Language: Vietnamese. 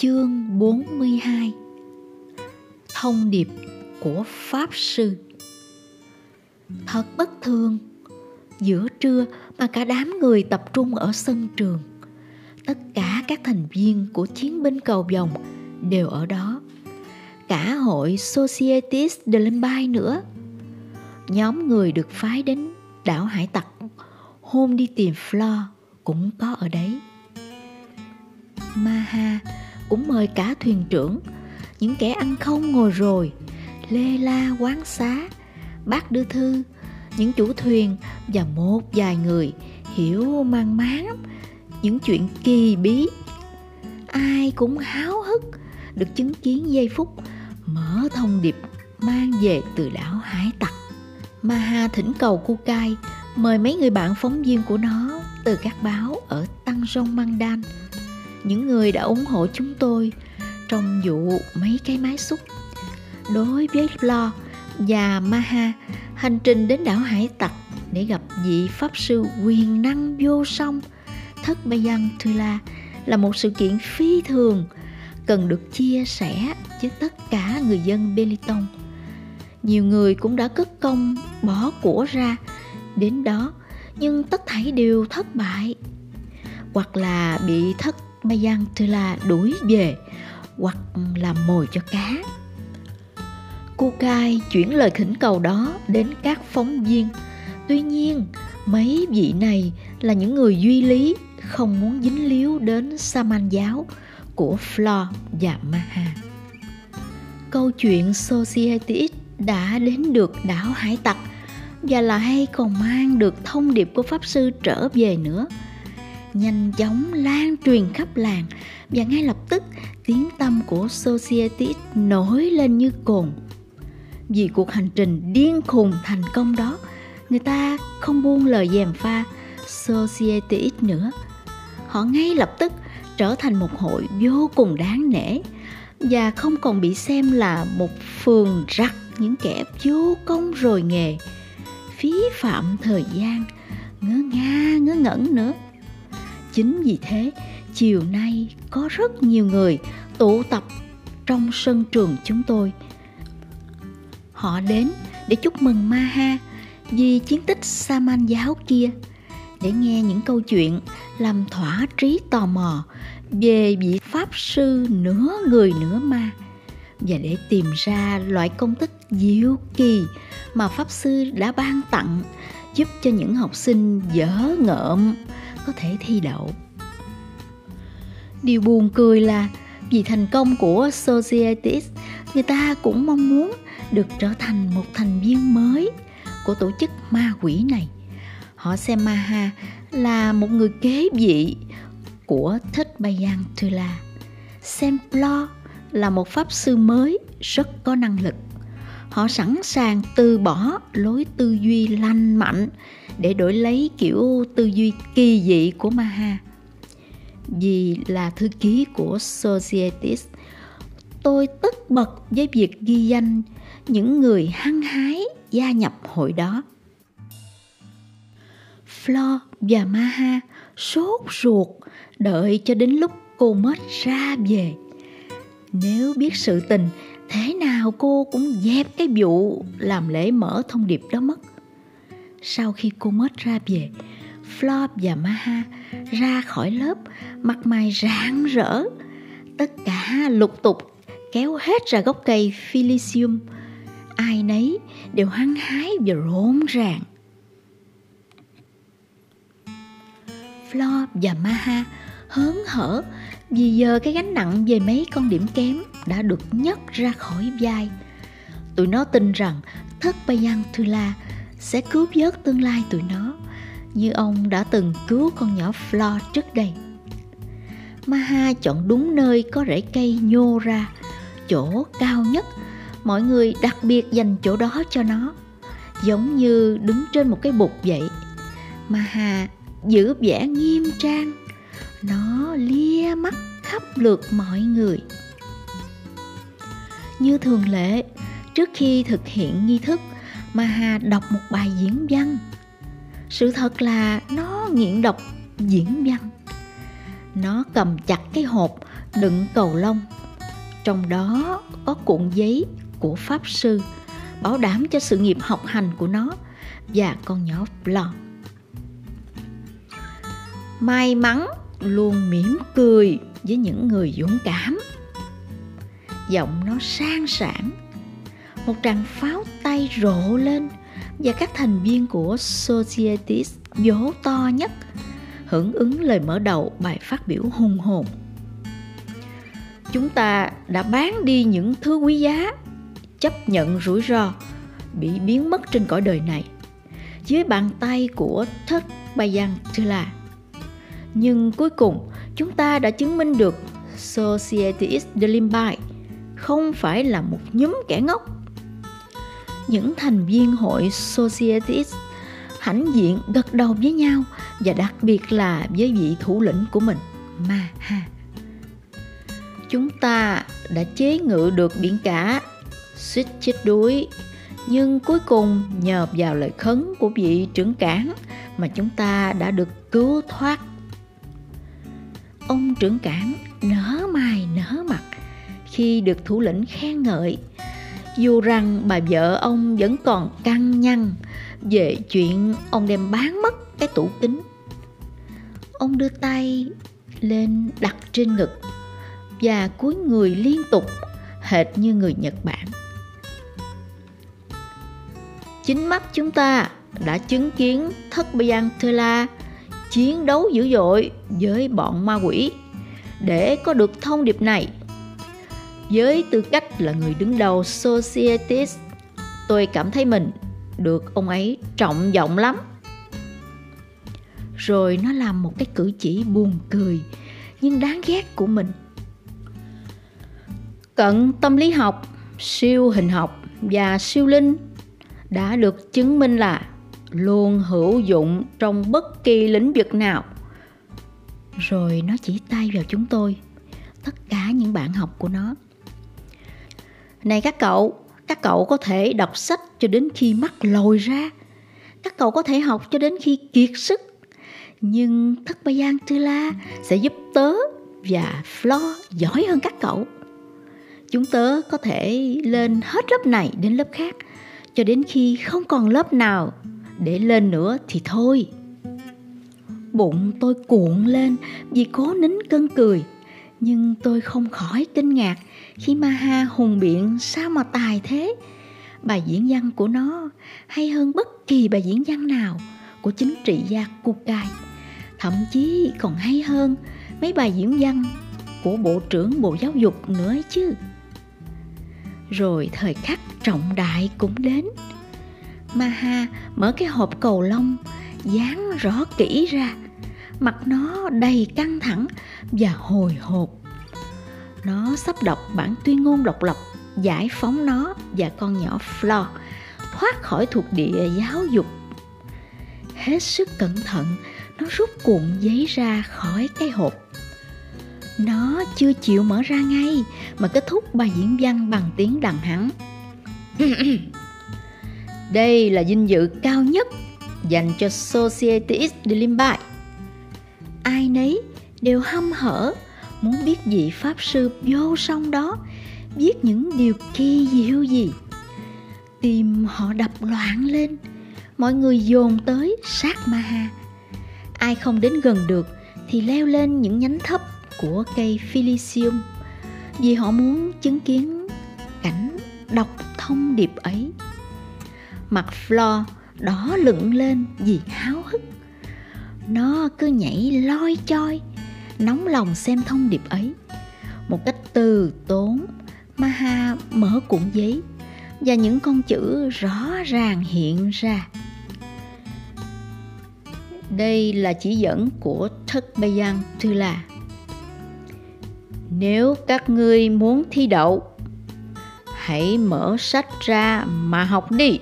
Chương 42 Thông điệp của Pháp Sư. Thật bất thường, Giữa trưa mà cả đám người tập trung ở sân trường, Tất cả các thành viên của chiến binh cầu vòng đều ở đó. Cả hội Societies de Limbay nữa. Nhóm người được phái đến đảo hải tặc, Hôm đi tìm Flo cũng có ở đấy. Maha cũng mời cả thuyền trưởng. Những kẻ ăn không ngồi rồi, lê la quán xá. Bác đưa thư, những chủ thuyền và một vài người hiểu mang máng những chuyện kỳ bí. Ai cũng háo hức được chứng kiến giây phút mở thông điệp mang về từ đảo hải tặc. Maha thỉnh cầu kukai mời mấy người bạn phóng viên của nó từ các báo ở tăng rông mandan những người đã ủng hộ chúng tôi trong vụ mấy cái máy xúc đối với Lo và Maha, hành trình đến đảo Hải Tặc để gặp vị pháp sư quyền năng vô song, thất Bayan Thula là một sự kiện phi thường, cần được chia sẻ với tất cả người dân Beliton. Nhiều người cũng đã cất công bỏ của ra đến đó, nhưng tất thảy đều thất bại hoặc là bị thất Mayan Tula đuổi về hoặc làm mồi cho cá. Kukai chuyển lời khẩn cầu đó đến các phóng viên. Tuy nhiên, mấy vị này là những người duy lý không muốn dính líu đến Saman giáo của Flo và Maha. Câu chuyện Society đã đến được đảo Hải Tặc và là hay còn mang được thông điệp của Pháp Sư trở về nữa. Nhanh chóng lan truyền khắp làng và ngay lập tức tiếng tâm của Society nổi lên như cồn. Vì cuộc hành trình điên khùng thành công đó, người ta không buông lời dèm pha Society nữa. Họ ngay lập tức trở thành một hội vô cùng đáng nể và không còn bị xem là một phường rắc những kẻ vô công rồi nghề phí phạm thời gian ngớ nga ngớ ngẩn nữa chính vì thế, chiều nay có rất nhiều người tụ tập trong sân trường chúng tôi. Họ đến để chúc mừng maha vì chiến tích saman giáo kia, để nghe những câu chuyện làm thỏa trí tò mò về vị pháp sư nửa người nửa ma, và để tìm ra loại công thức diệu kỳ mà pháp sư đã ban tặng giúp cho những học sinh dở ngợm có thể thi đậu. Điều buồn cười là vì thành công của societies người ta cũng mong muốn được trở thành một thành viên mới của tổ chức ma quỷ này. Họ xem maha là một người kế vị của thích bayan thula xem plo là một pháp sư mới rất có năng lực họ sẵn sàng từ bỏ lối tư duy lành mạnh để đổi lấy kiểu tư duy kỳ dị của maha vì là thư ký của Societies, tôi tất bật với việc ghi danh những người hăng hái gia nhập hội đó. Flo và Maha sốt ruột đợi cho đến lúc cô mất ra về. Nếu biết sự tình, thế nào cô cũng dẹp cái vụ làm lễ mở thông điệp đó mất. Sau khi cô mất ra về, Flop và Maha ra khỏi lớp mặt mày rạng rỡ. Tất cả lục tục kéo hết ra gốc cây Philisium. Ai nấy đều hăng hái và rộn ràng. Flo và Maha hớn hở vì giờ cái gánh nặng về mấy con điểm kém đã được nhấc ra khỏi vai. Tụi nó tin rằng thất Bayan Thula sẽ cứu vớt tương lai tụi nó như ông đã từng cứu con nhỏ Flo trước đây. Maha chọn đúng nơi có rễ cây nhô ra, chỗ cao nhất, mọi người đặc biệt dành chỗ đó cho nó, giống như đứng trên một cái bục vậy. Maha giữ vẻ nghiêm trang, nó lia mắt khắp lượt mọi người. Như thường lệ, trước khi thực hiện nghi thức, Maha đọc một bài diễn văn sự thật là nó nghiện đọc diễn văn nó cầm chặt cái hộp đựng cầu lông trong đó có cuộn giấy của pháp sư bảo đảm cho sự nghiệp học hành của nó và con nhỏ Flor. May mắn luôn mỉm cười với những người dũng cảm. Giọng nó sang sảng. Một tràng pháo tay rộ lên và các thành viên của Societies vỗ to nhất hưởng ứng lời mở đầu bài phát biểu hùng hồn. Chúng ta đã bán đi những thứ quý giá, chấp nhận rủi ro, bị biến mất trên cõi đời này dưới bàn tay của Thất Bayan Tula. Nhưng cuối cùng, chúng ta đã chứng minh được societies de Limbai không phải là một nhóm kẻ ngốc. Những thành viên hội societies hãnh diện gật đầu với nhau và đặc biệt là với vị thủ lĩnh của mình, Ma Ha. Chúng ta đã chế ngự được biển cả, suýt chết đuối, nhưng cuối cùng nhờ vào lời khấn của vị trưởng cảng mà chúng ta đã được cứu thoát. Ông trưởng cảng nở mày nở mặt khi được thủ lĩnh khen ngợi. Dù rằng bà vợ ông vẫn còn căng nhăn về chuyện ông đem bán mất cái tủ kính. Ông đưa tay lên đặt trên ngực và cúi người liên tục, hệt như người nhật bản. Chính mắt chúng ta đã chứng kiến thất Bayan Thela chiến đấu dữ dội với bọn ma quỷ. Để có được thông điệp này với tư cách là người đứng đầu Societies, tôi cảm thấy mình được ông ấy trọng vọng lắm. Rồi nó làm một cái cử chỉ buồn cười nhưng đáng ghét của mình. Cận tâm lý học, siêu hình học và siêu linh đã được chứng minh là luôn hữu dụng trong bất kỳ lĩnh vực nào. Rồi nó chỉ tay vào chúng tôi, tất cả những bạn học của nó này các cậu, các cậu có thể đọc sách cho đến khi mắt lồi ra. Các cậu có thể học cho đến khi kiệt sức. Nhưng Thất Ba Giang Tư La sẽ giúp tớ và Flo giỏi hơn các cậu. Chúng tớ có thể lên hết lớp này đến lớp khác cho đến khi không còn lớp nào để lên nữa thì thôi. Bụng tôi cuộn lên vì cố nín cơn cười nhưng tôi không khỏi kinh ngạc khi Maha hùng biện sao mà tài thế. Bài diễn văn của nó hay hơn bất kỳ bài diễn văn nào của chính trị gia Kukai. Thậm chí còn hay hơn mấy bài diễn văn của bộ trưởng bộ giáo dục nữa ấy chứ. Rồi thời khắc trọng đại cũng đến. Maha mở cái hộp cầu lông, dán rõ kỹ ra mặt nó đầy căng thẳng và hồi hộp. Nó sắp đọc bản tuyên ngôn độc lập, giải phóng nó và con nhỏ Flo thoát khỏi thuộc địa giáo dục. Hết sức cẩn thận, nó rút cuộn giấy ra khỏi cái hộp. Nó chưa chịu mở ra ngay mà kết thúc bài diễn văn bằng tiếng đằng hắn. Đây là vinh dự cao nhất dành cho Society de Limbai nấy, đều hâm hở, muốn biết vị pháp sư vô song đó biết những điều kỳ diệu gì. Tim họ đập loạn lên, mọi người dồn tới sát ma ha. Ai không đến gần được thì leo lên những nhánh thấp của cây Philisium, vì họ muốn chứng kiến cảnh đọc thông điệp ấy. Mặt Flo đỏ lựng lên vì háo hức nó cứ nhảy loi choi, nóng lòng xem thông điệp ấy. Một cách từ tốn, maha mở cuộn giấy và những con chữ rõ ràng hiện ra. Đây là chỉ dẫn của thất bayan thư là nếu các ngươi muốn thi đậu, hãy mở sách ra mà học đi.